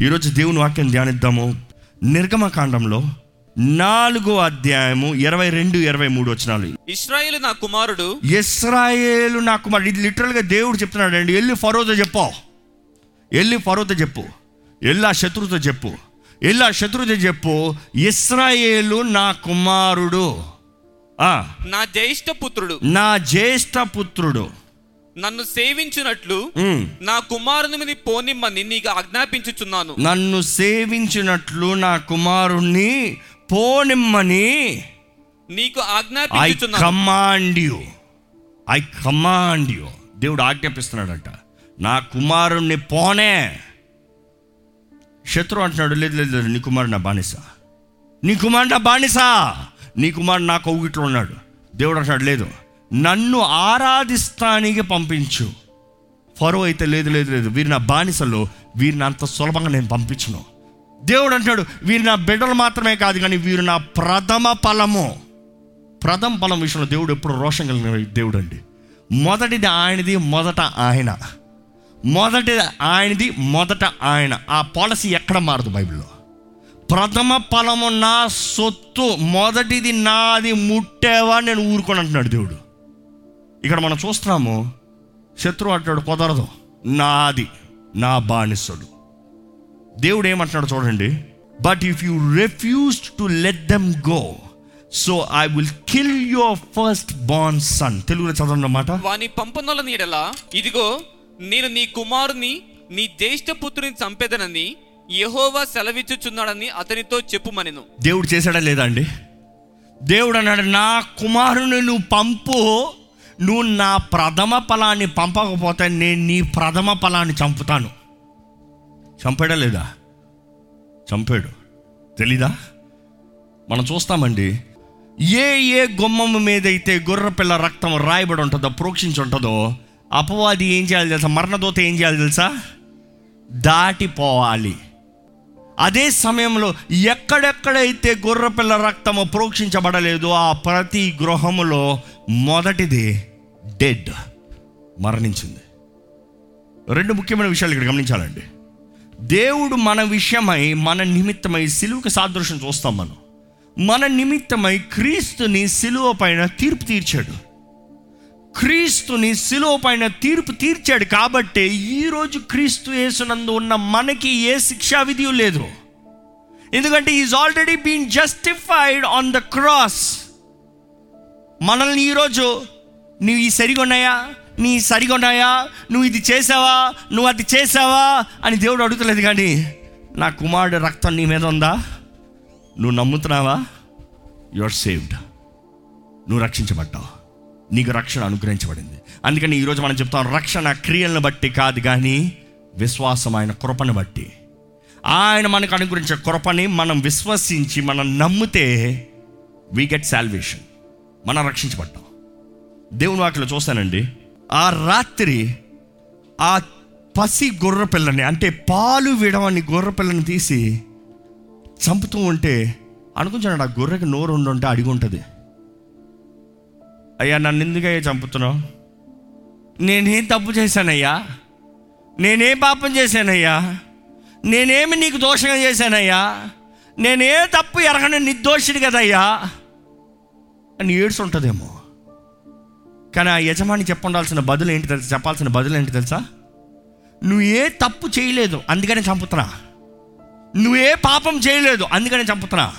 ఈరోజు దేవుని వాక్యం ధ్యానిద్దాము. నిర్గమకాండంలో నాలుగో అధ్యాయము ఇరవై రెండు ఇరవై మూడు వచ్చినాలు ఇస్రాయేలు నా కుమారుడు. ఇస్రాయేలు నాకు మరి ఇది లిటరల్గా దేవుడు చెప్తున్నాడు అండి. వెళ్ళి ఫరోతో చెప్పు. వెళ్ళి ఫరోతో చెప్పు. వెళ్ళి ఆ శత్రుతో చెప్పు. వెళ్ళి ఆ శత్రుతో చెప్పు. ఇస్రాయేలు నా కుమారుడు. నా జ్యేష్ఠ పుత్రుడు. నా జ్యేష్ఠ పుత్రుడు. నన్ను సేవించినట్లు. నా కుమారుని పోనిమ్మని నీకు ఆజ్ఞాపించుచున్నాను. నన్ను సేవించినట్లు నా కుమారుణ్ణి పోనిమ్మని నీకు I ఆజ్ఞాపించుచున్నాను command you I command you దేవుడు ఆజ్ఞాపిస్తున్నాడట. నా కుమారుణ్ణి పోనే. శత్రు అంటున్నాడు లేదు లేదు లేదు నీ కుమారుడు నా బానిస. నీ కుమారుడు నా బానిస. నీ కుమారుడు నా కౌగిట్లో ఉన్నాడు. దేవుడు అంటున్నాడు లేదు నన్ను ఆరాధిస్తానికి పంపించు. ఫరో అయితే లేదు లేదు లేదు. వీరు నా బానిసలు వీరిని అంత సులభంగా నేను పంపించను. దేవుడు అంటున్నాడు వీరు నా బిడ్డలు మాత్రమే కాదు కానీ వీరు నా ప్రథమ ఫలము. ప్రథమ ఫలం విషయంలో దేవుడు ఎప్పుడు రోషం కలిగిన దేవుడు అండి. మొదటిది ఆయనది మొదట ఆయన. మొదటిది ఆయనది మొదట ఆయన. ఆ పాలసీ ఎక్కడ మారదు బైబిల్లో? ప్రథమ ఫలము నా సొత్తు మొదటిది నాది ముట్టేవా నేను ఊరుకొని అంటున్నాడు దేవుడు. ఇక్కడ మనం చూస్తున్నాము శత్రువు అంటాడు కుదరదు. నాది నా బానిసడు. దేవుడు ఏమంటున్నాడు చూడండి but if you refuse to let them go so I will kill your first born son తెలుగులో చదవండి అన్నమాట. వాని పంపనొల నీడలా ఇదిగో నేను నీ కుమారుని నీ జ్యేష్ఠ పుత్రుని చంపేదనని యెహోవా సెలవిచ్చుచున్నాడని అతనితో చెప్పుమనెను. దేవుడు చేశాడా లేదా అండి? దేవుడు అన్నాడు నా కుమారుని నువ్వు పంపు నువ్వు నా ప్రథమ ఫలాన్ని పంపకపోతే నేను నీ ప్రథమ ఫలాన్ని చంపుతాను. చంపాడా లేదా? చంపాడు. తెలీదా? మనం చూస్తామండి. ఏ ఏ గుమ్మం మీద అయితే గొర్రెపిల్ల రక్తం రాయబడి ఉంటుందో ప్రోక్షించి ఉంటుందో అపవాది ఏం చేయాలి తెలుసా? మరణదోత ఏం చేయాలి తెలుసా? దాటిపోవాలి. అదే సమయంలో ఎక్కడెక్కడైతే గొర్రెపిల్ల రక్తము ప్రోక్షించబడలేదో ఆ ప్రతి గృహములో మొదటిది డెడ్ మరణించింది. రెండు ముఖ్యమైన విషయాలు ఇక్కడ గమనించాలండి. దేవుడు మన విషయమై మన నిమిత్తమై సిలువుకి సాదృశ్యం చూస్తాం మనం. మన నిమిత్తమై క్రీస్తుని సిలువ పైన తీర్పు తీర్చాడు. క్రీస్తుని సిలువ పైన తీర్పు తీర్చాడు కాబట్టి ఈరోజు క్రీస్తు యేసునందు ఉన్న మనకి ఏ శిక్షా విధి లేదు. ఎందుకంటే is already been justified on the cross మనల్ని ఈరోజు నువ్వు ఈ సరిగా ఉన్నాయా నీ సరిగా ఉన్నాయా నువ్వు ఇది చేసావా? నువ్వు అది చేసావా? అని దేవుడు అడుగుతలేదు కానీ నా కుమారుడు రక్తం నీ మీద ఉందా? నువ్వు నమ్ముతున్నావా? యు ఆర్ సేవ్డ్ నువ్వు రక్షించబడ్డావు. నీకు రక్షణ అనుగ్రహించబడింది. అందుకని ఈరోజు మనం చెప్తాం రక్షణ క్రియలను బట్టి కాదు కానీ విశ్వాసం ఆయన కృపను బట్టి. ఆయన మనకు అనుగ్రహించే కృపని మనం విశ్వసించి మనం నమ్మితే వీ గెట్ సాల్వేషన్ మనం రక్షించబడ్డాం. దేవుని వాటిలో చూస్తానండి. ఆ రాత్రి ఆ పసి గొర్రె పిల్లని అంటే పాలు విడవని గొర్రె పిల్లని తీసి చంపుతూ ఉంటే అనుకుంటున్నాడు ఆ గొర్రెకి నోరు ఉండుంటే అడిగి ఉంటుంది. అయ్యా నన్ను ఎందుకయ్యా చంపుతున్నావు? నేనేం తప్పు చేశానయ్యా? నేనేం పాపం చేశానయ్యా? నేనేమి నీకు దోషంగా చేశానయ్యా? నేనే తప్పు ఎరగని నిర్దోషుడు కదయ్యా? అని ఏడ్చుంటుందేమో కానీ ఆ యజమాని చెప్పండాల్సిన బదులు ఏంటి తెలుసా? చెప్పాల్సిన బదులు ఏంటి తెలుసా? నువ్వు ఏ తప్పు చేయలేదు అందుకని చంపుతున్నా. నువ్వే పాపం చేయలేదు అందుకనే చంపుతున్నా.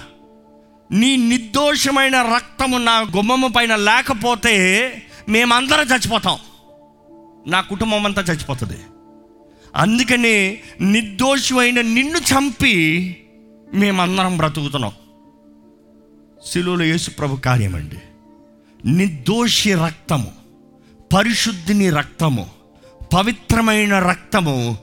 నీ నిర్దోషమైన రక్తము నా గుమ్మము పైన లేకపోతే మేమందరం చచ్చిపోతాం. నా కుటుంబం అంతా చచ్చిపోతుంది. అందుకని నిర్దోషమైన నిన్ను చంపి మేమందరం బ్రతుకుతున్నాం. శిలువలో యేసు ప్రభు కార్యమండి. నిర్దోషి రక్తము పరిశుద్ధిని రక్తము పవిత్రమైన రక్తము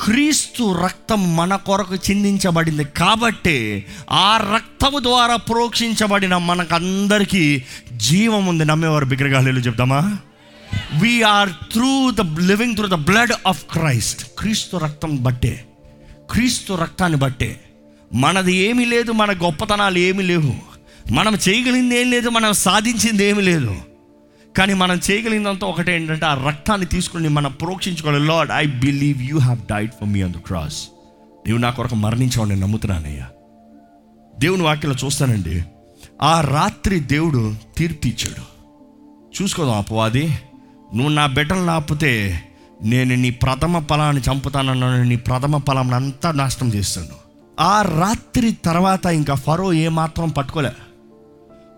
క్రీస్తు రక్తం మన కొరకు చిందించబడింది కాబట్టి ఆ రక్తము ద్వారా ప్రోక్షించబడిన మనకందరికీ జీవం ఉంది. నమ్మేవారు బిగ్రగాలు చెప్దామా? We are through the living through the blood of Christ క్రీస్తు రక్తం బట్టే క్రీస్తు రక్తాన్ని బట్టే. మనది ఏమీ లేదు మన గొప్పతనాలు ఏమీ లేవు. మనం చేయగలిగింది ఏం లేదు మనం సాధించింది ఏమి లేదు. కానీ మనం చేయగలిగినంత ఒకటే ఏంటంటే ఆ రక్తాన్ని తీసుకుని మనం ప్రోక్షించుకోవాలి. Lord I believe you have died for me on the cross నీవు నా కొరకు మరణించావు నేను నమ్ముతున్నానయ్యా. దేవుని వాక్యలో చూస్తానండి. ఆ రాత్రి దేవుడు తీర్పు ఇచ్చాడు చూసుకోదాం అపవాది. నువ్వు నా బిడ్డలు ఆపితే నేను నీ ప్రథమ ఫలాన్ని చంపుతానన్నాను నీ ప్రథమ ఫలాన్ని అంతా నాశనం చేస్తాను. ఆ రాత్రి తర్వాత ఇంకా ఫరో ఏమాత్రం పట్టుకోలే.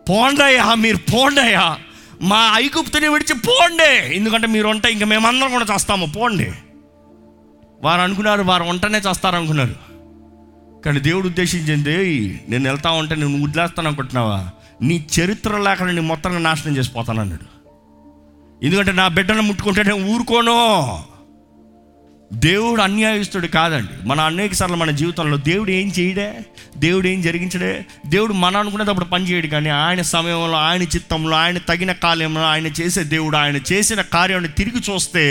పోండయ్యా మీరు పోండయ్యా. మా ఐగుప్తుని విడిచి పోండే. ఎందుకంటే మీరు ఉంటే ఇంకా మేమందరం కూడా చేస్తాము పోండి. వారు అనుకున్నారు వారు వంటనే చేస్తారు అనుకున్నారు కానీ దేవుడు ఉద్దేశించింది నేను వెళ్తా ఉంటే నేను వదిలేస్తాను అనుకుంటున్నావా? నీ చరిత్ర లేక నీ మొత్తాన్ని నాశనం చేసిపోతాను అన్నాడు. ఎందుకంటే నా బిడ్డను ముట్టుకుంటే నేను ఊరుకోను. దేవుడు అన్యాయస్తుడు కాదండి. మన అనేక సార్లు మన జీవితంలో దేవుడు ఏం చేయడే? దేవుడు ఏం జరిగించడే? దేవుడు మన అనుకునేటప్పుడు పని చేయడు కానీ ఆయన సమయంలో ఆయన చిత్తంలో ఆయన తగిన కాలంలో ఆయన చేసే దేవుడు ఆయన చేసిన కార్యాన్ని తిరిగి చూస్తే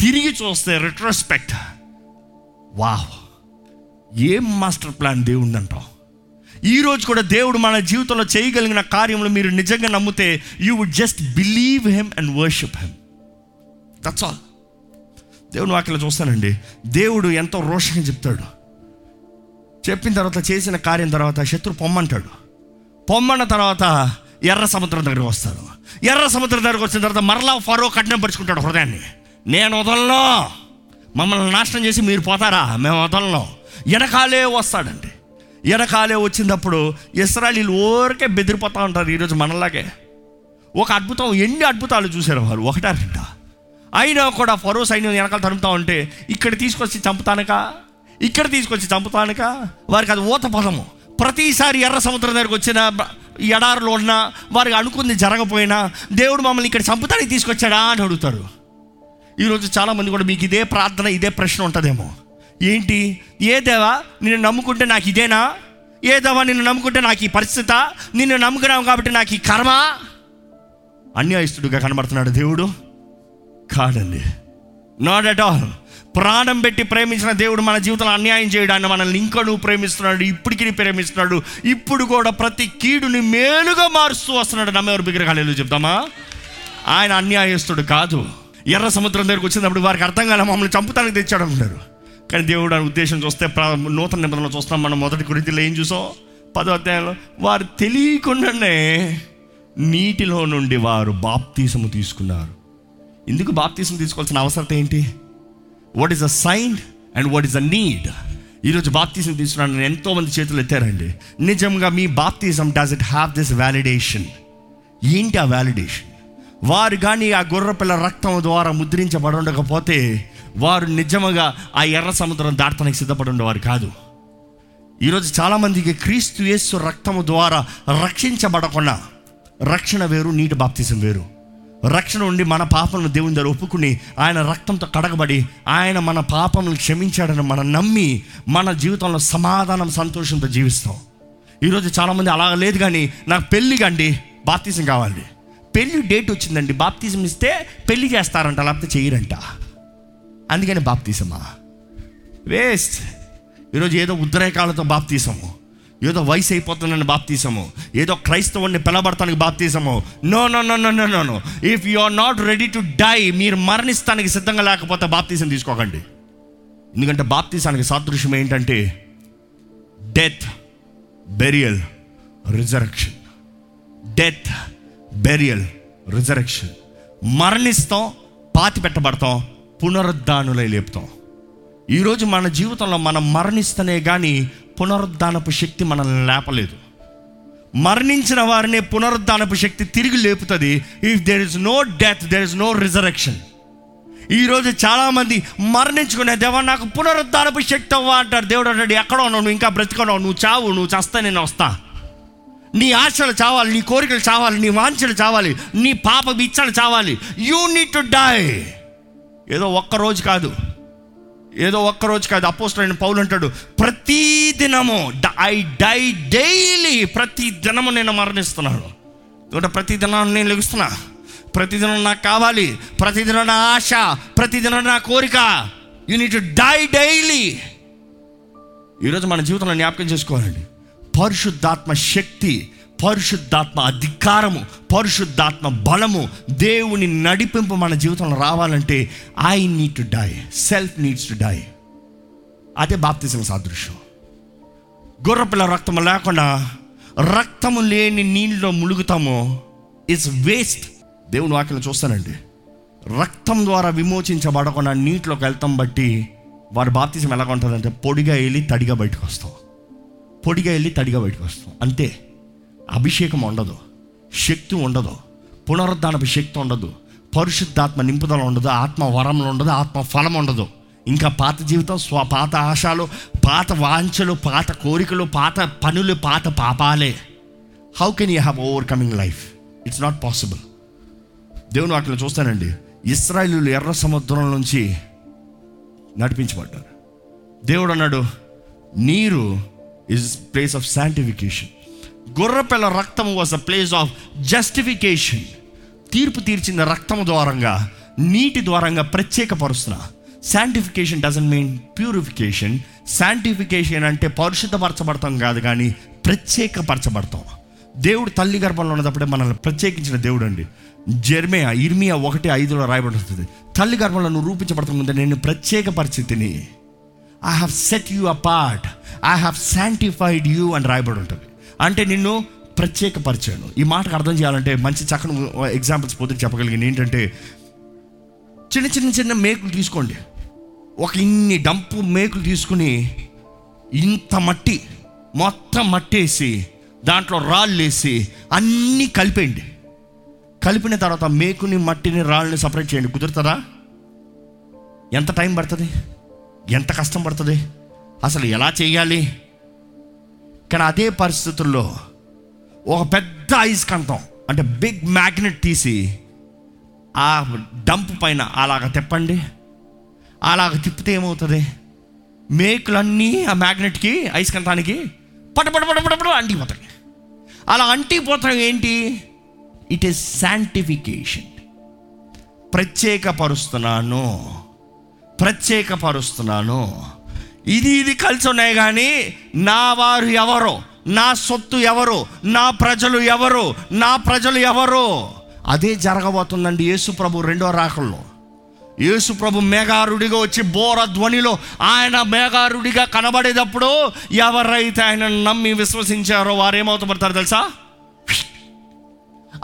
తిరిగి చూస్తే రిట్రోస్పెక్ట్ వావ్ ఏం మాస్టర్ ప్లాన్ దేవుడు అంటాం ఈరోజు కూడా దేవుడు మన జీవితంలో చేయగలిగిన కార్యములు మీరు నిజంగా నమ్మితే you would just believe him and worship him that's all దేవుని వాక్యలో చూస్తానండి. దేవుడు ఎంతో రోషంగా చెప్తాడు. చెప్పిన తర్వాత చేసిన కార్యం తర్వాత శత్రు పొమ్మంటాడు. పొమ్మన్న తర్వాత ఎర్ర సముద్రం దగ్గరికి వస్తాడు. ఎర్ర సముద్రం దగ్గరికి వచ్చిన తర్వాత మరలా ఫరో కఠినపరుచుకుంటాడు హృదయాన్ని. నేను వదలను. మమ్మల్ని నాశనం చేసి మీరు పోతారా? మేము వదలను. ఎనకాలే వస్తాడండి. ఎనకాలే వచ్చినప్పుడు ఇస్రాయలీలు ఊరికే బెదిరిపోతూ ఉంటారు ఈరోజు మనలాగే. ఒక అద్భుతం ఎన్ని అద్భుతాలు చూశారు వారు? ఒకటారంట అయినా కూడా ఫరో సైన్యం వెనకాల తరుముతా ఉంటే ఇక్కడ తీసుకొచ్చి చంపుతానక? ఇక్కడ తీసుకొచ్చి చంపుతానక? వారికి అది ఊత పదము ప్రతిసారి ఎర్ర సముద్రం దగ్గరకు వచ్చిన ఎడారులో ఉన్న వారికి అనుకుంది జరగపోయినా దేవుడు మమ్మల్ని ఇక్కడ చంపుతానికి తీసుకొచ్చాడా అని అడుగుతారు. ఈరోజు చాలామంది కూడా మీకు ఇదే ప్రార్థన ఇదే ప్రశ్న ఉంటుందేమో. ఏంటి? ఏ దేవా నిన్ను నమ్ముకుంటే నాకు ఇదేనా? ఏ దేవా నిన్ను నమ్ముకుంటే నాకు ఈ పరిస్థిత? నిన్ను నమ్ముకున్నావు కాబట్టి నాకు ఈ కర్మ? అన్యాయస్తుడుగా కనబడుతున్నాడు దేవుడు. కాదండి. నాట్ అట్ ఆల్ ప్రాణం పెట్టి ప్రేమించిన దేవుడు మన జీవితంలో అన్యాయం చేయడాన్ని మనల్ని ఇంకా నువ్వు ప్రేమిస్తున్నాడు ఇప్పటికి ప్రేమిస్తున్నాడు ఇప్పుడు కూడా ప్రతి కీడుని మేలుగా మారుస్తూ వస్తున్నాడు నమ్మేవారు బిగ్గరగాలేదు చెప్తామా? ఆయన అన్యాయస్తుడు కాదు. ఎర్ర సముద్రం దగ్గరికి వచ్చినప్పుడు వారికి అర్థం కాలే మమ్మల్ని చంపుతానికి తెచ్చాడు అంటున్నారు. కానీ దేవుడు అని ఉద్దేశం చూస్తే నూతన నిబంధనలు చూస్తాం మనం మొదటి గురించిలో ఏం చూసాం? పదో అధ్యాయంలో వారు తెలియకుండానే నీటిలో నుండి వారు బాప్తీసము తీసుకున్నారు. ఎందుకు బాప్తీసం తీసుకోవాల్సిన అవసరం ఏంటి? What is a sign and what is a need ఈరోజు బాప్తీసం తీసుకున్నాను. నేను ఎంతోమంది చేతులు ఎత్తారండి. నిజంగా మీ baptism does it have this validation ఏంటి ఆ వ్యాలిడేషన్ వారు కానీ ఆ గుర్రపిల్ల రక్తం ద్వారా ముద్రించబడుండకపోతే వారు నిజముగా ఆ ఎర్ర సముద్రం దాటడానికి సిద్ధపడి ఉండేవారు కాదు. ఈరోజు చాలామందికి క్రీస్తు యేసు రక్తము ద్వారా రక్షించబడకుండా రక్షణ వేరు నీటి బాప్తీసం వేరు. రక్షణ ఉండి మన పాపలను దేవుని దగ్గర ఒప్పుకుని ఆయన రక్తంతో కడగబడి ఆయన మన పాపములను క్షమించాడని మనం నమ్మి మన జీవితంలో సమాధానం సంతోషంతో జీవిస్తాం. ఈరోజు చాలామంది అలా లేదు కానీ నాకు పెళ్ళి కండి బాప్తీసం కావాలి. పెళ్ళి డేట్ వచ్చిందండి బాప్తీసం ఇస్తే పెళ్ళి చేస్తారంట లేకపోతే చేయరంట. అందుకని బాప్తీసమా? వేస్ట్. ఈరోజు ఏదో ఉద్రేకాలతో బాప్తీసము. ఏదో వయసు అయిపోతుందని బాప్తీసము. ఏదో క్రైస్తవుని పిలబడతానికి బాప్తీసము. No no no no no no no if you are not ready to die మీరు మరణిస్తానికి సిద్ధంగా లేకపోతే బాప్తీసం తీసుకోకండి. ఎందుకంటే బాప్తీసానికి సాదృశ్యం ఏంటంటే death burial resurrection death burial resurrection మరణిస్తాం పాతి పెట్టబడతాం పునరుద్ధానులై లేపుతాం. ఈరోజు మన జీవితంలో మనం మరణిస్తనే కానీ పునరుద్ధానపు శక్తి మనల్ని లేపలేదు. మరణించిన వారిని పునరుద్ధానపు శక్తి తిరిగి లేపుతుంది. If there is no death there is no resurrection ఈరోజు చాలామంది మరణించుకునే దేవా నాకు పునరుద్ధానపు శక్తి అవ్వా అంటారు. దేవుడు అంటాడు ఎక్కడ ఉన్నావు నువ్వు ఇంకా బ్రతికున్నావు నువ్వు చావు నువ్వు చస్తా నేను వస్తా. నీ ఆశలు చావాలి నీ కోరికలు చావాలి నీ వాంఛలు చావాలి నీ పాప ఇచ్చలు చావాలి. యూ నీడ్ టు డై ఏదో ఒక్క రోజు కాదు. ఏదో ఒక్క కాదు అపోస్టర్ అయిన పౌలు అంటాడు ప్రతి దినము ఐ డై డైలీ ప్రతి దినము నేను మరణిస్తున్నాను. ఎందుకంటే ప్రతి దినాన్ని నేను లెగుస్తున్నా. ప్రతిదినం నాకు కావాలి ప్రతిదినం నా ఆశ ప్రతిదినం నా కోరిక. యూనిట్ టు డై డైలీ ఈరోజు మన జీవితంలో జ్ఞాపకం చేసుకోవాలండి. పరిశుద్ధాత్మ శక్తి పరిశుద్ధాత్మ అధికారము పరిశుద్ధాత్మ బలము దేవుని నడిపింపు మన జీవితంలో రావాలంటే I need to die self needs to die అదే బాప్తిజం సాదృశ్యం. గుర్రపిల్ల రక్తం లేకుండా రక్తము లేని నీళ్ళలో ములుగుతామో ఇట్స్ వేస్ట్ దేవుని వాక్యం చూస్తానండి. రక్తం ద్వారా విమోచించబడకుండా నీటిలోకి వెళ్తాం బట్టి వారి బాప్తిజం ఎలా ఉంటుందంటే పొడిగా వెళ్ళి తడిగా బయటకు వస్తాం. పొడిగా వెళ్ళి తడిగా బయటకు వస్తాం. అంతే. అభిషేకం ఉండదు శక్తి ఉండదు పునరుద్ధానపు శక్తి ఉండదు పరిశుద్ధాత్మ నింపుదల ఉండదు ఆత్మ వరంలో ఉండదు ఆత్మ ఫలం ఉండదు. ఇంకా పాత జీవితం స్వ పాత ఆశలు పాత వాంఛలు పాత కోరికలు పాత పనులు పాత పాపాలే. How can you have overcoming life it's not possible దేవుని వాటిలో చూస్తానండి. ఇస్రాయిలు ఎర్ర సముద్రం నుంచి నడిపించబడ్డారు. దేవుడు అన్నాడు నీరు ఇస్ ప్లేస్ ఆఫ్ శాంటిఫికేషన్ గొర్రెపిల్ల రక్తం was a place of justification తీర్పు తీర్చిన రక్తం ద్వారంగా నీటి ద్వారంగా ప్రత్యేకపరుస్తున్నా. Sanctification doesn't mean purification sanctification అంటే పరిశుద్ధపరచబడతాం కాదు కానీ ప్రత్యేకపరచబడతాం. దేవుడు తల్లి గర్భంలో ఉన్నప్పుడే మనల్ని ప్రత్యేకించిన దేవుడు అండి జెర్మియా ఇర్మియా ఒకటి ఐదులో రాయబడుతుంది తల్లి గర్భంలో నువ్వు రూపించబడతా ముందే నేను ప్రత్యేక పరిస్థితిని I have set you apart I have sanctified you అని రాయబడి ఉంటుంది. అంటే నిన్ను ప్రత్యేకపరిచాను. ఈ మాటకు అర్థం చేయాలంటే మంచి చక్కని ఎగ్జాంపుల్స్ పోతే చెప్పగలిగింది ఏంటంటే చిన్న చిన్న చిన్న మేకులు తీసుకోండి. ఒక ఇన్ని డంపు మేకులు తీసుకుని ఇంత మట్టి మొత్తం మట్టేసి దాంట్లో రాళ్ళు వేసి అన్నీ కలిపేయండి. కలిపిన తర్వాత మేకుని మట్టిని రాళ్ళని సపరేట్ చేయండి. కుదురుతుందా? ఎంత టైం పడుతుంది? ఎంత కష్టం పడుతుంది? అసలు ఎలా చేయాలి? కానీ అదే పరిస్థితుల్లో ఒక పెద్ద అయస్కాంతం అంటే బిగ్ మ్యాగ్నెట్ తీసి ఆ డంప్ పైన అలాగ తిప్పండి. అలాగ తిప్పితే ఏమవుతుంది? మేకులన్నీ ఆ మ్యాగ్నెట్కి ఐస్కంతానికి పట పట పట పట పట అంటిపోతాయి అలా అంటిపోతాం ఏంటి? ఇట్ ఈస్ శాంటిఫికేషన్ ప్రత్యేకపరుస్తున్నాను. ప్రత్యేకపరుస్తున్నాను. ఇది ఇది కలిసి ఉన్నాయి కానీ నా వారు ఎవరు? నా సొత్తు ఎవరు? నా ప్రజలు ఎవరు? నా ప్రజలు ఎవరు? అదే జరగబోతుందండి యేసు ప్రభు రెండో రాకల్లో. యేసు ప్రభు మేఘారుడిగా వచ్చి బోర ధ్వనిలో ఆయన మేఘారుడిగా కనబడేటప్పుడు ఎవరైతే ఆయన నమ్మి విశ్వసించారో వారు తెలుసా?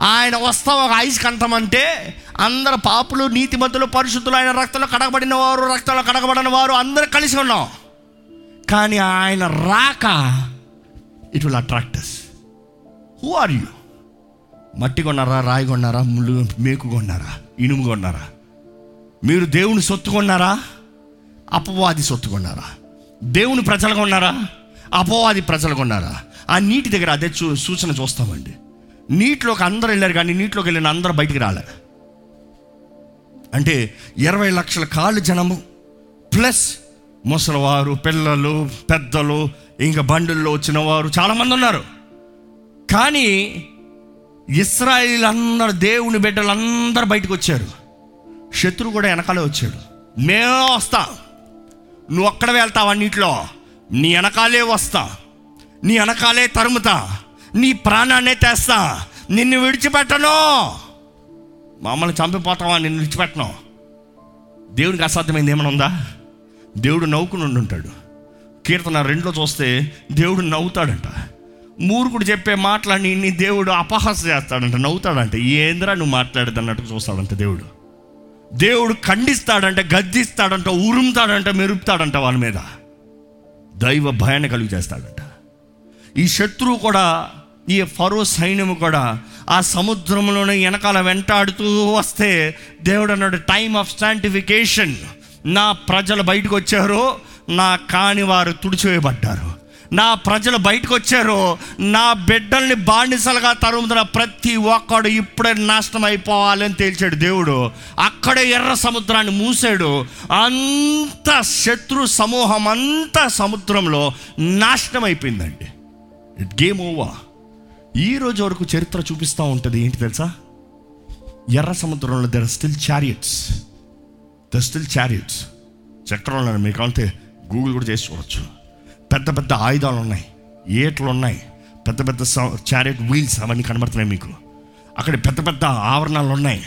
ఆయన వస్తాం ఒక ఐస్ కంఠం అంటే అందరు పాపులు నీతిమంతులు పరిశుద్ధులు ఆయన రక్తంలో కడగబడిన వారు రక్తంలో కడగబడిన వారు అందరు కలిసి ఉన్నాం. కానీ ఆయన రాక it will attract us who are you మట్టి కొన్నారా రాయి కొన్నారా ముళ్ళు మేకు కొన్నారా ఇనుము కొన్నారా? మీరు దేవుని సొత్తు కొన్నారా? అపవాది సొత్తు కొన్నారా? దేవుని ప్రజలు కొన్నారా? అపవాది ప్రజలు కొన్నారా? ఆ నీటి దగ్గర అదే చూ సూచన చూస్తామండి. నీటిలోకి అందరూ వెళ్ళారు కానీ నీటిలోకి వెళ్ళిన అందరూ బయటికి రాలే. అంటే ఇరవై లక్షల కాళ్ళు జనము ప్లస్ ముసలివారు పిల్లలు పెద్దలు ఇంకా బండుల్లో వచ్చిన వారు చాలామంది ఉన్నారు. కానీ ఇస్రాయిల్ అందరు దేవుని బిడ్డలు అందరు బయటకు వచ్చారు. శత్రువు కూడా వెనకాలే వచ్చాడు. మేము వస్తా. నువ్వు ఒక్కడ వెళ్తావు నీటిలో? నీ వెనకాలే వస్తా. నీ వెనకాలే తరుముతా. నీ ప్రాణాన్నే తెస్తా. నిన్ను విడిచిపెట్టను. మమ్మల్ని చంపిపోతావా? నిన్ను విడిచిపెట్టను. దేవునికి అసాధ్యమైంది ఏమైనా ఉందా? దేవుడు నవ్వుకుని ఉంటాడు కీర్తన రెండులో చూస్తే దేవుడు నవ్వుతాడంట. మూర్ఖుడు చెప్పే మాటలన్నీ నీ దేవుడు అపహాస చేస్తాడంట. నవ్వుతాడంట. ఏంద్రా నువ్వు మాట్లాడేది అన్నట్టు చూస్తాడంట దేవుడు. దేవుడు ఖండిస్తాడంట గద్దిస్తాడంట ఉరుముతాడంట మెరుపుతాడంట వాళ్ళ మీద. దైవ భయాన్ని కలుగు చేస్తాడంట. ఈ శత్రువు కూడా ఈ ఫరో సైన్యము కూడా ఆ సముద్రంలోనే వెనకాల వెంటాడుతూ వస్తే దేవుడు అన్నాడు టైమ్ ఆఫ్ శాంటిఫికేషన్ నా ప్రజలు బయటకు వచ్చారు నా కాని వారు తుడిచివేయబడ్డారు. నా ప్రజలు బయటకు వచ్చారు నా బిడ్డల్ని బానిసలుగా తరుముతున్న ప్రతి ఒక్కడు ఇప్పుడే నాశనం అయిపోవాలని తేల్చాడు దేవుడు. అక్కడే ఎర్ర సముద్రాన్ని మూసాడు. అంత శత్రు సమూహం అంతా సముద్రంలో నాశనం అయిపోయిందండి. ఇట్ గేమ్ ఓవర్ ఈ రోజు వరకు చరిత్ర చూపిస్తూ ఉంటుంది. ఏంటి తెలుసా? ఎర్ర సముద్రంలో their steel chariots the steel chariots చక్రంలో మీకు అంటే గూగుల్ కూడా చేసి చూడొచ్చు. పెద్ద పెద్ద ఆయుధాలు ఉన్నాయి. ఏట్లు ఉన్నాయి. పెద్ద పెద్ద చారియట్ వీల్స్ అవన్నీ కనబడుతున్నాయి మీకు. అక్కడ పెద్ద పెద్ద ఆవరణాలు ఉన్నాయి.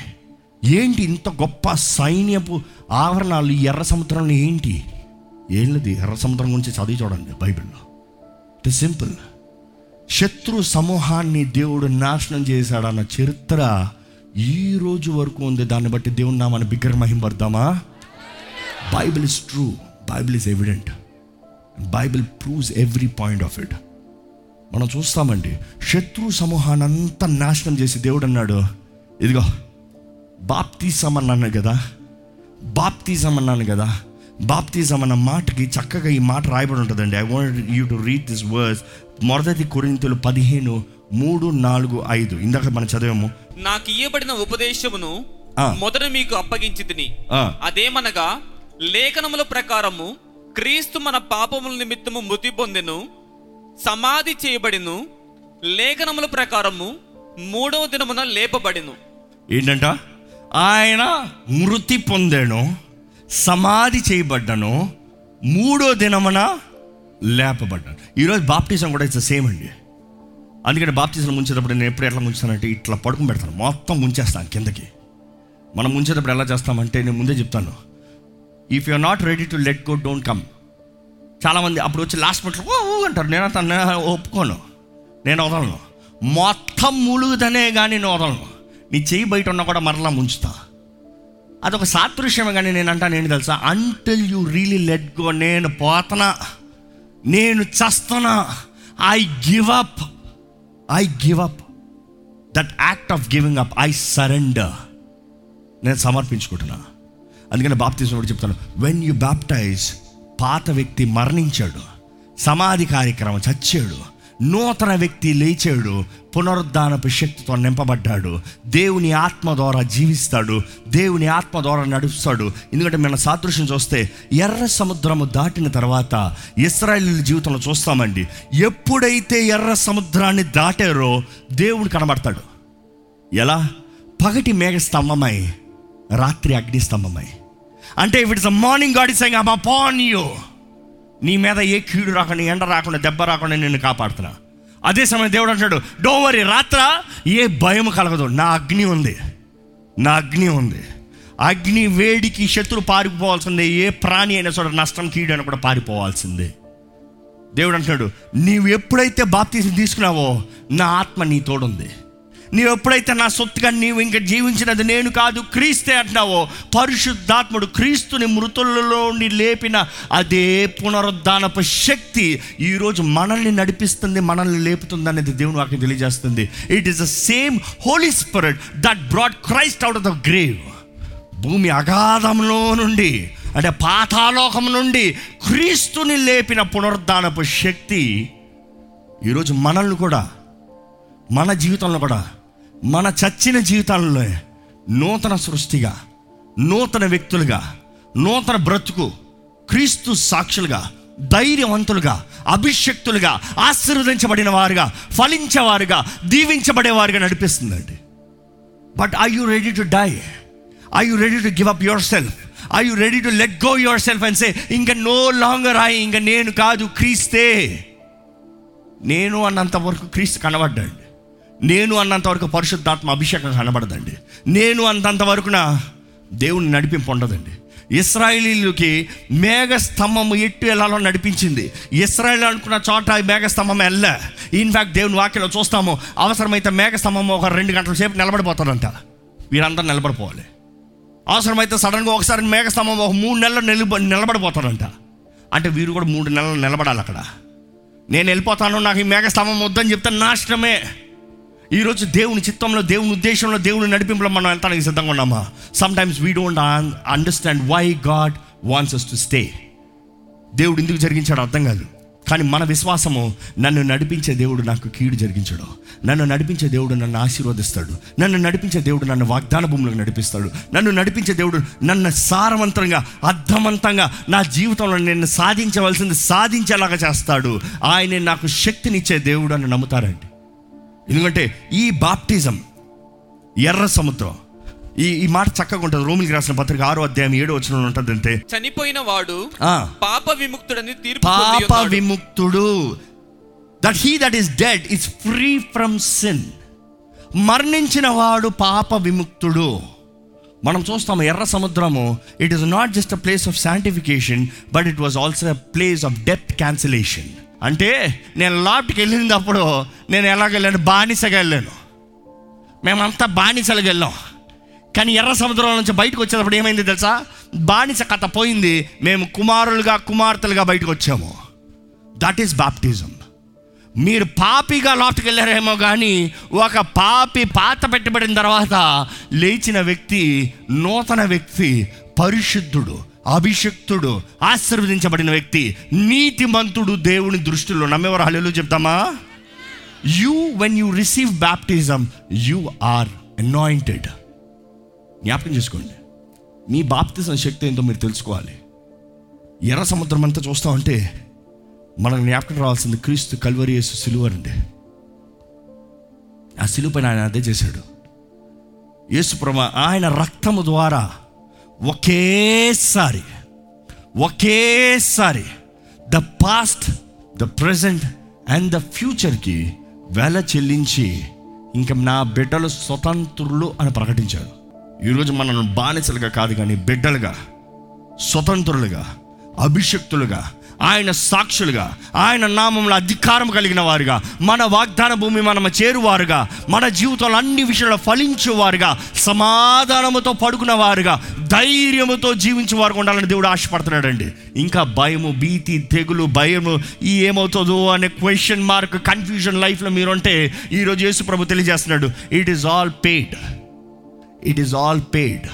ఏంటి ఇంత గొప్ప సైన్యపు ఆవరణాలు ఎర్ర సముద్రంలో ఏంటి? ఏంటిది ఎర్ర సముద్రం గురించి చదివి చూడండి బైబిల్లో. ఇట్ సింపుల్ శత్రు సమూహాన్ని దేవుడు నాశనం చేశాడన్న చరిత్ర ఈ రోజు వరకు ఉంది. దాన్ని బట్టి దేవుని నామాన్ని బిగ్గర మహింపడతామా Bible is true Bible is evident Bible proves every point of it మనం చూస్తామండి. శత్రు సమూహాన్ని అంతా నాశనం చేసి దేవుడు అన్నాడు. ఇదిగో బాప్తీసం అన్నాను కదా. బాప్తీసం అన్నాను కదా. బాప్తీసం అన్న మాటకి చక్కగా ఈ మాట రాయబడి ఉంటుందండి. I want you to read this verse మొదటి కొరింతలు పదిహేను మూడు నాలుగు ఐదు. ఇందాక మనం చదివాము. నాకు ఇయ్యబడిన ఉపదేశమును. మొదట మీకు అప్పగించి తిని అదేమనగా లేఖనముల ప్రకారము క్రీస్తు మన పాపముల నిమిత్తము మృతి పొందెను సమాధి చేయబడిను లేఖనముల ప్రకారము మూడవ దినమున లేపబడిను. ఏంటంట? ఆయన మృతి పొందాను సమాధి చేయబడ్డాను మూడో దినమున లేపబడ్డాను ఈరోజు బాప్టిజం కూడా ఇట్స్ సేమ్ అండి. అందుకని బాప్టిజం ముంచేటప్పుడు నేను ఎప్పుడు ఎట్లా ముంచుతానంటే ఇట్లా పడుకుని పెడతాను. మొత్తం ముంచేస్తాను కిందకి. మనం ముంచేటప్పుడు ఎలా చేస్తామంటే నేను ముందే చెప్తాను. If you not ready to let go don't come చాలామంది అప్పుడు వచ్చి లాస్ట్ మినిట్లో ఓ అంటారు. నేను అతను ఒప్పుకోను. నేను వదలను. మొత్తం ములుగుదనే కానీ నేను వదలను. నీ చెయ్యి బయట ఉన్నా కూడా మరలా ముంచుతా. అదొక సాదృశ్యమే కానీ నేను అంటాను ఏంటి తెలుసా? Until you really let go నేను పోతనా? నేను చస్తున్నా? I give up I give up that act of giving up I surrender నేను సమర్పించుకుంటున్నా. అందుకని బాప్తిజం కూడా చెప్తాను. వెన్ యు బ్యాప్టైజ్ పాత వ్యక్తి మరణించాడు. సమాధి కార్యక్రమం చచ్చాడు. నూతన వ్యక్తి లేచాడు. పునరుద్ధానపు శక్తితో నింపబడ్డాడు. దేవుని ఆత్మ ద్వారా జీవిస్తాడు. దేవుని ఆత్మ ద్వారా నడుస్తాడు. ఎందుకంటే మన సాదృశ్యం చూస్తే ఎర్ర సముద్రము దాటిన తర్వాత ఇస్రాయల్ జీవితంలో చూస్తామండి. ఎప్పుడైతే ఎర్ర సముద్రాన్ని దాటారో దేవుడు కనబడతాడు. ఎలా? పగటి మేఘ స్తంభమై రాత్రి అగ్ని స్తంభమై అంటే if it's a morning God is saying upon you నీ మీద ఏ కీడు రాకుండా ఎండ రాకుండా దెబ్బ రాకుండా నిన్ను కాపాడుతున్నా. అదే సమయం దేవుడు అంటాడు డోవరి రాత్ర ఏ భయం కలగదు. నా అగ్ని ఉంది. నా అగ్ని ఉంది. అగ్ని వేడికి శత్రు పారిపోవాల్సిందే. ఏ ప్రాణి అయినా సరే నష్టం కీడు అయినా కూడా పారిపోవాల్సిందే. దేవుడు అంటున్నాడు నీవు ఎప్పుడైతే బాప్తీసం తీసుకున్నావో నా ఆత్మ నీ తోడుంది. నీవు ఎప్పుడైతే నా సొత్తుగా నీవు ఇంకా జీవించినది నేను కాదు క్రీస్తే అంటున్నావో పరిశుద్ధాత్ముడు క్రీస్తుని మృతులలో లేపిన అదే పునరుద్ధానపు శక్తి ఈరోజు మనల్ని నడిపిస్తుంది మనల్ని లేపుతుంది అనేది దేవుని వాక్యం తెలియజేస్తుంది. It is the same holy spirit that brought Christ out of the grave భూమి అగాధంలో నుండి అంటే పాతాలోకం నుండి క్రీస్తుని లేపిన పునరుద్ధానపు శక్తి ఈరోజు మనల్ని కూడా మన జీవితంలో కూడా మన చచ్చిన జీవితాలలో నూతన సృష్టిగా నూతన వ్యక్తులుగా నూతన బ్రతుకు క్రీస్తు సాక్షులుగా ధైర్యవంతులుగా అభిషక్తులుగా ఆశీర్వదించబడిన వారుగా ఫలించేవారుగా దీవించబడేవారుగా నడిపిస్తుందండి. But I you ready to die I you ready to give up your self I you ready to let go your self and say ఇంకా నో లాంగర్ ఐ ఇంకా నేను కాదు క్రీస్తే నేను అన్నంత వరకు క్రీస్తు కనబడ్డాడు నేను అన్నంతవరకు పరిశుద్ధాత్మ అభిషేకం కనబడదండి. నేను అన్నంత వరకున దేవుని నడిపింపు ఉండదండి. ఇస్రాయేలీలకి మేఘ స్తంభము ఎట్టు ఎలాలో నడిపించింది. ఇస్రాయిల్ అనుకున్న చోట ఈ మేఘ స్తంభం వెళ్ళ ఇన్ఫాక్ట్ దేవుని వాక్యలో చూస్తాము అవసరమైతే మేఘ స్తంభం ఒక రెండు గంటల సేపు నిలబడిపోతారంట. వీరందరూ నిలబడిపోవాలి. అవసరమైతే సడన్గా ఒకసారి మేఘ స్తంభం ఒక మూడు నెలలు నిలబ నిలబడిపోతారంట. అంటే వీరు కూడా మూడు నెలలు నిలబడాలి అక్కడ. నేను వెళ్ళిపోతాను నాకు ఈ మేఘస్తంభం వద్దని చెప్తే నాశనమే. ఈరోజు దేవుని చిత్తంలో దేవుని ఉద్దేశంలో దేవుని నడిపింపులో మనం వెళ్తానికి సిద్ధంగా ఉన్నామా? Sometimes we don't understand why God wants us to stay దేవుడు ఎందుకు జరిగించాడో అర్థం కాదు. కానీ మన విశ్వాసము నన్ను నడిపించే దేవుడు నాకు కీడు జరిగించడు. నన్ను నడిపించే దేవుడు నన్ను ఆశీర్వదిస్తాడు. నన్ను నడిపించే దేవుడు నన్ను వాగ్దాన భూములకు నడిపిస్తాడు. నన్ను నడిపించే దేవుడు నన్ను సారవంతంగా అర్థవంతంగా నా జీవితంలో నేను సాధించవలసింది సాధించేలాగా చేస్తాడు. ఆయన నాకు శక్తినిచ్చే దేవుడు అని నమ్ముతారండి. ఎందుకంటే ఈ బాప్టిజం ఎర్ర సముద్రం ఈ ఈ మాట చక్కగా ఉంటుంది రోమిలికి రాసిన పత్రిక ఆరో అధ్యాయం ఏడో వచ్చిన ఉంటుంది అంతే చనిపోయిన వాడు. పాప విముక్తుడని తీర్పు పాప. విముక్తుడు that he that is dead is free from sin మరణించిన వాడు పాప విముక్తుడు మనం చూస్తాము ఎర్ర సముద్రము it is not just a place of sanctification but it was also a place of depth cancellation అంటే నేను లాప్ట్కి వెళ్ళినప్పుడు నేను ఎలాగెళ్ళాను బానిసగా వెళ్ళాను. మేమంతా బానిసలుగా వెళ్ళాం. కానీ ఎర్ర సముద్రం నుంచి బయటకు వచ్చేటప్పుడు ఏమైంది తెలుసా? బానిస కథ పోయింది. మేము కుమారులుగా కుమార్తెలుగా బయటకు వచ్చాము. దట్ ఈస్ బాప్టిజం మీరు పాపిగా లోపలికి వెళ్ళారేమో కానీ ఒక పాపి పాత పెట్టబడిన తర్వాత లేచిన వ్యక్తి నూతన వ్యక్తి పరిశుద్ధుడు. అభిషక్తుడు ఆశీర్వదించబడిన వ్యక్తి నీతిమంతుడు దేవుని దృష్టిలో నమ్మేవారు. హలో చెప్తామా? You when you receive baptism you are anointed జ్ఞాపకం చేసుకోండి. మీ బాప్తిజం శక్తి ఏంటో మీరు తెలుసుకోవాలి. ఎర్ర సముద్రం అంతా చూస్తా ఉంటే మనకు జ్ఞాపకం రావాల్సింది క్రీస్తు కల్వరి యేసు సిలువ అండి. ఆ సిలువ పైన ఆయన అదే చేశాడు. యేసు ప్రభా ఆయన రక్తము ద్వారా ఒకేసారి ఒకేసారి the past the present and the ఫ్యూచర్కి వెల చెల్లించి ఇంకా నా బిడ్డలు స్వతంత్రులు అని ప్రకటించాడు ఈరోజు మనల్ని బానిసలుగా కాదు కానీ బిడ్డలుగా స్వతంత్రులుగా అభిషక్తులుగా ఆయన సాక్షులుగా ఆయన నామంలో అధికారం కలిగిన వారుగా మన వాగ్దాన భూమి మనం చేరువారుగా మన జీవితంలో అన్ని విషయాలు ఫలించేవారుగా సమాధానముతో పడుకున్న వారుగా ధైర్యముతో జీవించేవారు ఉండాలని దేవుడు ఆశపడుతున్నాడండి. ఇంకా భయము భీతి తెగులు భయము ఈ ఏమవుతుందో అనే క్వశ్చన్ మార్క్ కన్ఫ్యూజన్ లైఫ్లో మీరుంటే ఈరోజు యేసు ప్రభు తెలియజేస్తున్నాడు. It is all paid it is all paid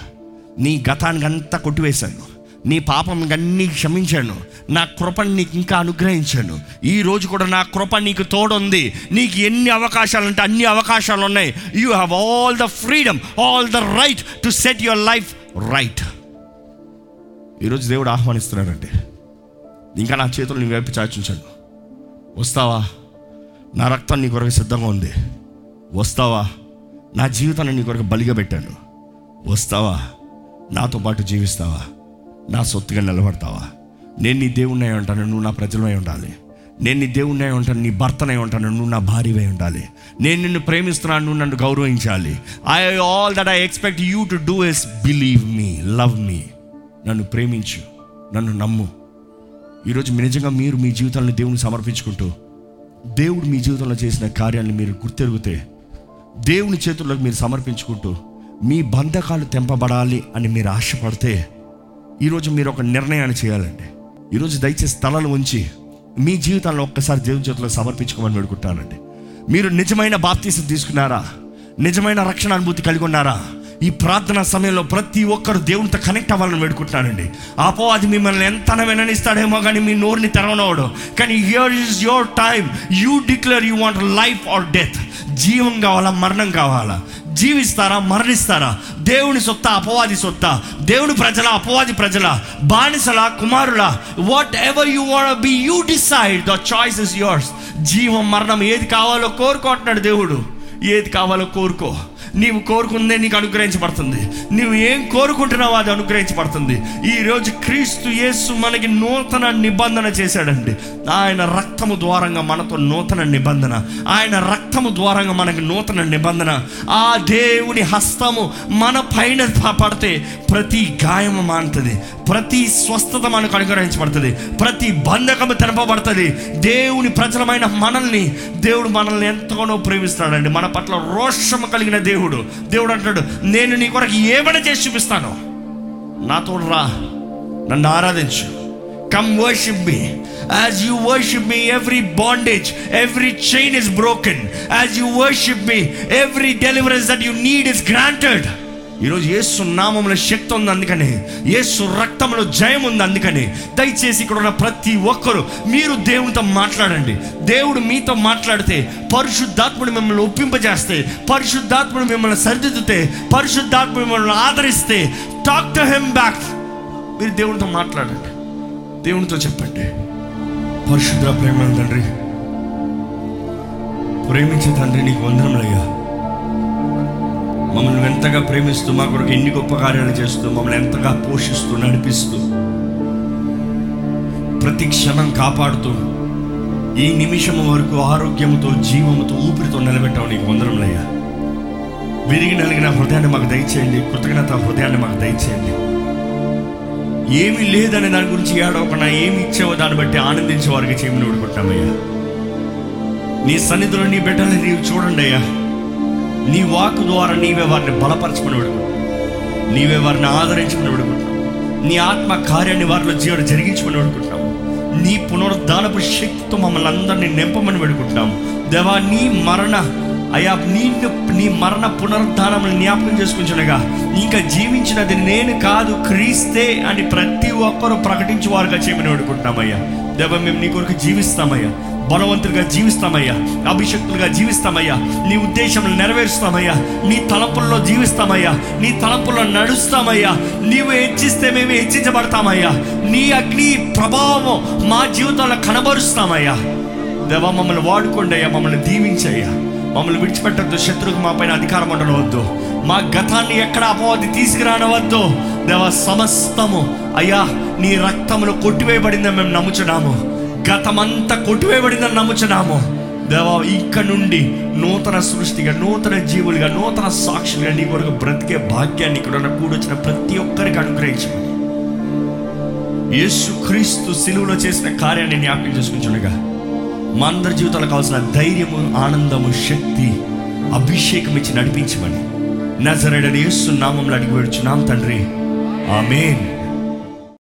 నీ గతానికి అంతా కొట్టివేశాను. నీ పాపం అన్నీ క్షమించాను. నా కృపను నీకు ఇంకా అనుగ్రహించాను. ఈ రోజు కూడా నా కృప నీకు తోడుంది. నీకు ఎన్ని అవకాశాలు అంటే అన్ని అవకాశాలు ఉన్నాయి. You have all the freedom all the right to set your life right ఈరోజు దేవుడు ఆహ్వానిస్తున్నాడండి. ఇంకా నా చేతులు నీ వైపు చాచించాను వస్తావా? నా రక్తం నీ కొరకు సిద్ధంగా ఉంది. వస్తావా? నా జీవితాన్ని నీ కొరకు బలిగా పెట్టాను. వస్తావా? నాతో పాటు జీవిస్తావా? నా సొత్తుగా నిలబడతావా? నేను నీ దేవుణ్ణి అయి ఉంటాను నువ్వు నా ప్రజలమై ఉండాలి. నేను నీ దేవుణ్ణి అయి ఉంటాను నీ భర్తనై ఉంటాను నువ్వు నా భార్యవై ఉండాలి. నేను నిన్ను ప్రేమిస్తున్నాను నువ్వు నన్ను గౌరవించాలి. I all that I expect you to do is believe me love me నన్ను ప్రేమించు నన్ను నమ్ము. ఈరోజు నిజంగా మీరు మీ జీవితాలను దేవుని సమర్పించుకుంటూ దేవుడు మీ జీవితంలో చేసిన కార్యాలను మీరు గుర్తెరుగుతే దేవుని చేతుల్లోకి మీరు సమర్పించుకుంటూ మీ బంధకాలు తెంపబడాలి అని మీరు ఆశపడితే ఈరోజు మీరు ఒక నిర్ణయాన్ని చేయాలండి. ఈరోజు దయచేసి తలలు ఉంచి మీ జీవితాల్లో ఒక్కసారి దేవుని చేతిలో సమర్పించుకోమని వేడుకుంటానండి. మీరు నిజమైన బాప్తీసం తీసుకున్నారా? నిజమైన రక్షణ అనుభూతి కలిగి ఉన్నారా? ఈ ప్రార్థన సమయంలో ప్రతి ఒక్కరు దేవునితో కనెక్ట్ అవ్వాలని వేడుకుంటున్నానండి. అపో అది మిమ్మల్ని ఎంత విననిస్తాడేమో కానీ మీ నోరుని తెరవనవడం కానీ here is your time you declare you want life or death జీవం కావాలా? మరణం కావాలా? జీవిస్తారా మరణిస్తారా? దేవుని సొత్త అపవాది సొత్త. దేవుని ప్రజల అపవాది ప్రజల బానిసల కుమారుల whatever you want be you decide the choice is yours జీవం మరణం ఏది కావాలో కోరుకుంటున్నాడు దేవుడు. ఏది కావాలో కోరుకో. నీవు కోరుకుందే నీకు అనుగ్రహించబడుతుంది. నీవు ఏం కోరుకుంటున్నావో అది అనుగ్రహించబడుతుంది. ఈరోజు క్రీస్తు యేసు మనకి నూతన నిబంధన చేశాడండి. ఆయన రక్తము ద్వారంగా మనతో నూతన నిబంధన. ఆయన రక్తము ద్వారంగా మనకి నూతన నిబంధన. ఆ దేవుని హస్తము మన పైన పడితే ప్రతి గాయము మానుతుంది. ప్రతి స్వస్థత మనకు అనుగ్రహించబడుతుంది. ప్రతి బంధకము తెలపబడుతుంది దేవుని ప్రజలమైన మనల్ని దేవుడు మనల్ని ఎంతగానో ప్రేమిస్తున్నాడండి. మన పట్ల రోషము కలిగిన దేవుడు దేవుడు. దేవుడు అంటాడు నేను నీ కొరకు ఏమైనా చేసి చూపిస్తాను. నాతో రా నన్ను ఆరాధించు. Come worship me as you worship me every bondage every chain is broken as you worship me every deliverance that you need is granted ఈరోజు ఏసు నామంలో శక్తి ఉంది అందుకని ఏసు రక్తంలో జయం ఉంది అందుకని. దయచేసి ఇక్కడ ఉన్న ప్రతి ఒక్కరు మీరు దేవునితో మాట్లాడండి. దేవుడు మీతో మాట్లాడితే పరిశుద్ధాత్ముడు మిమ్మల్ని ఒప్పింపజేస్తే పరిశుద్ధాత్ముడు మిమ్మల్ని సరిదిద్దుతే పరిశుద్ధాత్ముడు మిమ్మల్ని ఆదరిస్తే టాక్ టు హెమ్ బ్యాక్ మీరు దేవునితో మాట్లాడండి. దేవునితో చెప్పండి. పరిశుద్ధ ప్రేమ తండ్రి ప్రేమించే తండ్రి నీకు వందనములయ్యా. మమ్మల్ని ఎంతగా ప్రేమిస్తూ మా కొరకు ఎన్ని గొప్ప కార్యాలు చేస్తూ మమ్మల్ని ఎంతగా పోషిస్తూ నడిపిస్తూ ప్రతి క్షణం కాపాడుతూ ఈ నిమిషం వరకు ఆరోగ్యంతో జీవముతో ఊపిరితో నిలబెట్టావు నీకు వందరంలయ్యా విరిగి నలిగిన హృదయాన్ని మాకు దయచేయండి కృతజ్ఞత హృదయాన్ని మాకు దయచేయండి. ఏమీ లేదనే దాని గురించి ఏడవకుండా ఏమి ఇచ్చావో దాన్ని బట్టి ఆనందించే వారికి చేయమని ఊడుకుంటామయ్యా నీ సన్నిధిలో నీ బిడ్డల్ని నీవు చూడండి అయ్యా నీ వాక్ ద్వారా నీవే వారిని బలపరచుకుని విడుకుంటావు నీవే వారిని ఆదరించుకుని విడుకుంటావు నీ ఆత్మ కార్యాన్ని వారిలో జీవన జరిగించుకుని వేడుకుంటాం నీ పునరుద్ధానపు శక్తితో మమ్మల్ని అందరినీ నింపమని వేడుకుంటాం దేవా నీ మరణ అయా నీ నీ మరణ పునరుద్ధానం జ్ఞాపకం చేసుకుంటున్నగా. ఇంకా జీవించినది నేను కాదు క్రీస్తే అని ప్రతి ఒక్కరూ ప్రకటించి వారుగా చేయమని వేడుకుంటున్నామయ్యా దేవ మేము నీ కొరకు జీవిస్తామయ్యా బలవంతులుగా జీవిస్తామయ్యా. అభిషక్తులుగా జీవిస్తామయ్యా. నీ ఉద్దేశం నెరవేరుస్తామయ్యా. నీ తలంపుల్లో జీవిస్తామయ్యా. నీ తలంపుల్లో నడుస్తామయ్యా. నీవు హెచ్చిస్తే మేము హెచ్చించబడతామయ్యా. నీ అగ్ని ప్రభావం మా జీవితంలో కనబరుస్తామయ్యా. దేవా మమ్మల్ని వాడుకోండి అయ్యా. మమ్మల్ని దీవించయ్యా. మమ్మల్ని విడిచిపెట్టద్దు. శత్రువుకు మా పైన అధికారం ఉండవద్దు మా గతాన్ని ఎక్కడ అపవాది తీసుకురానవద్దు. దేవ సమస్తము అయ్యా నీ రక్తములు కొట్టివేయబడిందని మేము నమ్ముచున్నాము. గతమంతా కొట్టివేయబడిందని నమ్ముచున్నాము. దేవా ఇక్కడ నుండి నూతన సృష్టిగా నూతన జీవులుగా నూతన సాక్షులుగా నీ కొరకు బ్రతికే భాగ్యాన్ని ఇక్కడ ఉన్న కూడొచ్చిన ప్రతి ఒక్కరికి అనుగ్రహించమని. యేసు క్రీస్తు సిలువలో చేసిన కార్యాన్ని జ్ఞాపకం చేసుకుంటుండగా మా అందరి జీవితాలకు కావాల్సిన ధైర్యము ఆనందము శక్తి అభిషేకం ఇచ్చి నడిపించమని. నజరడని యేసు నామంలో అడిగి వేడుచున్నాం తండ్రి. ఆమెన్.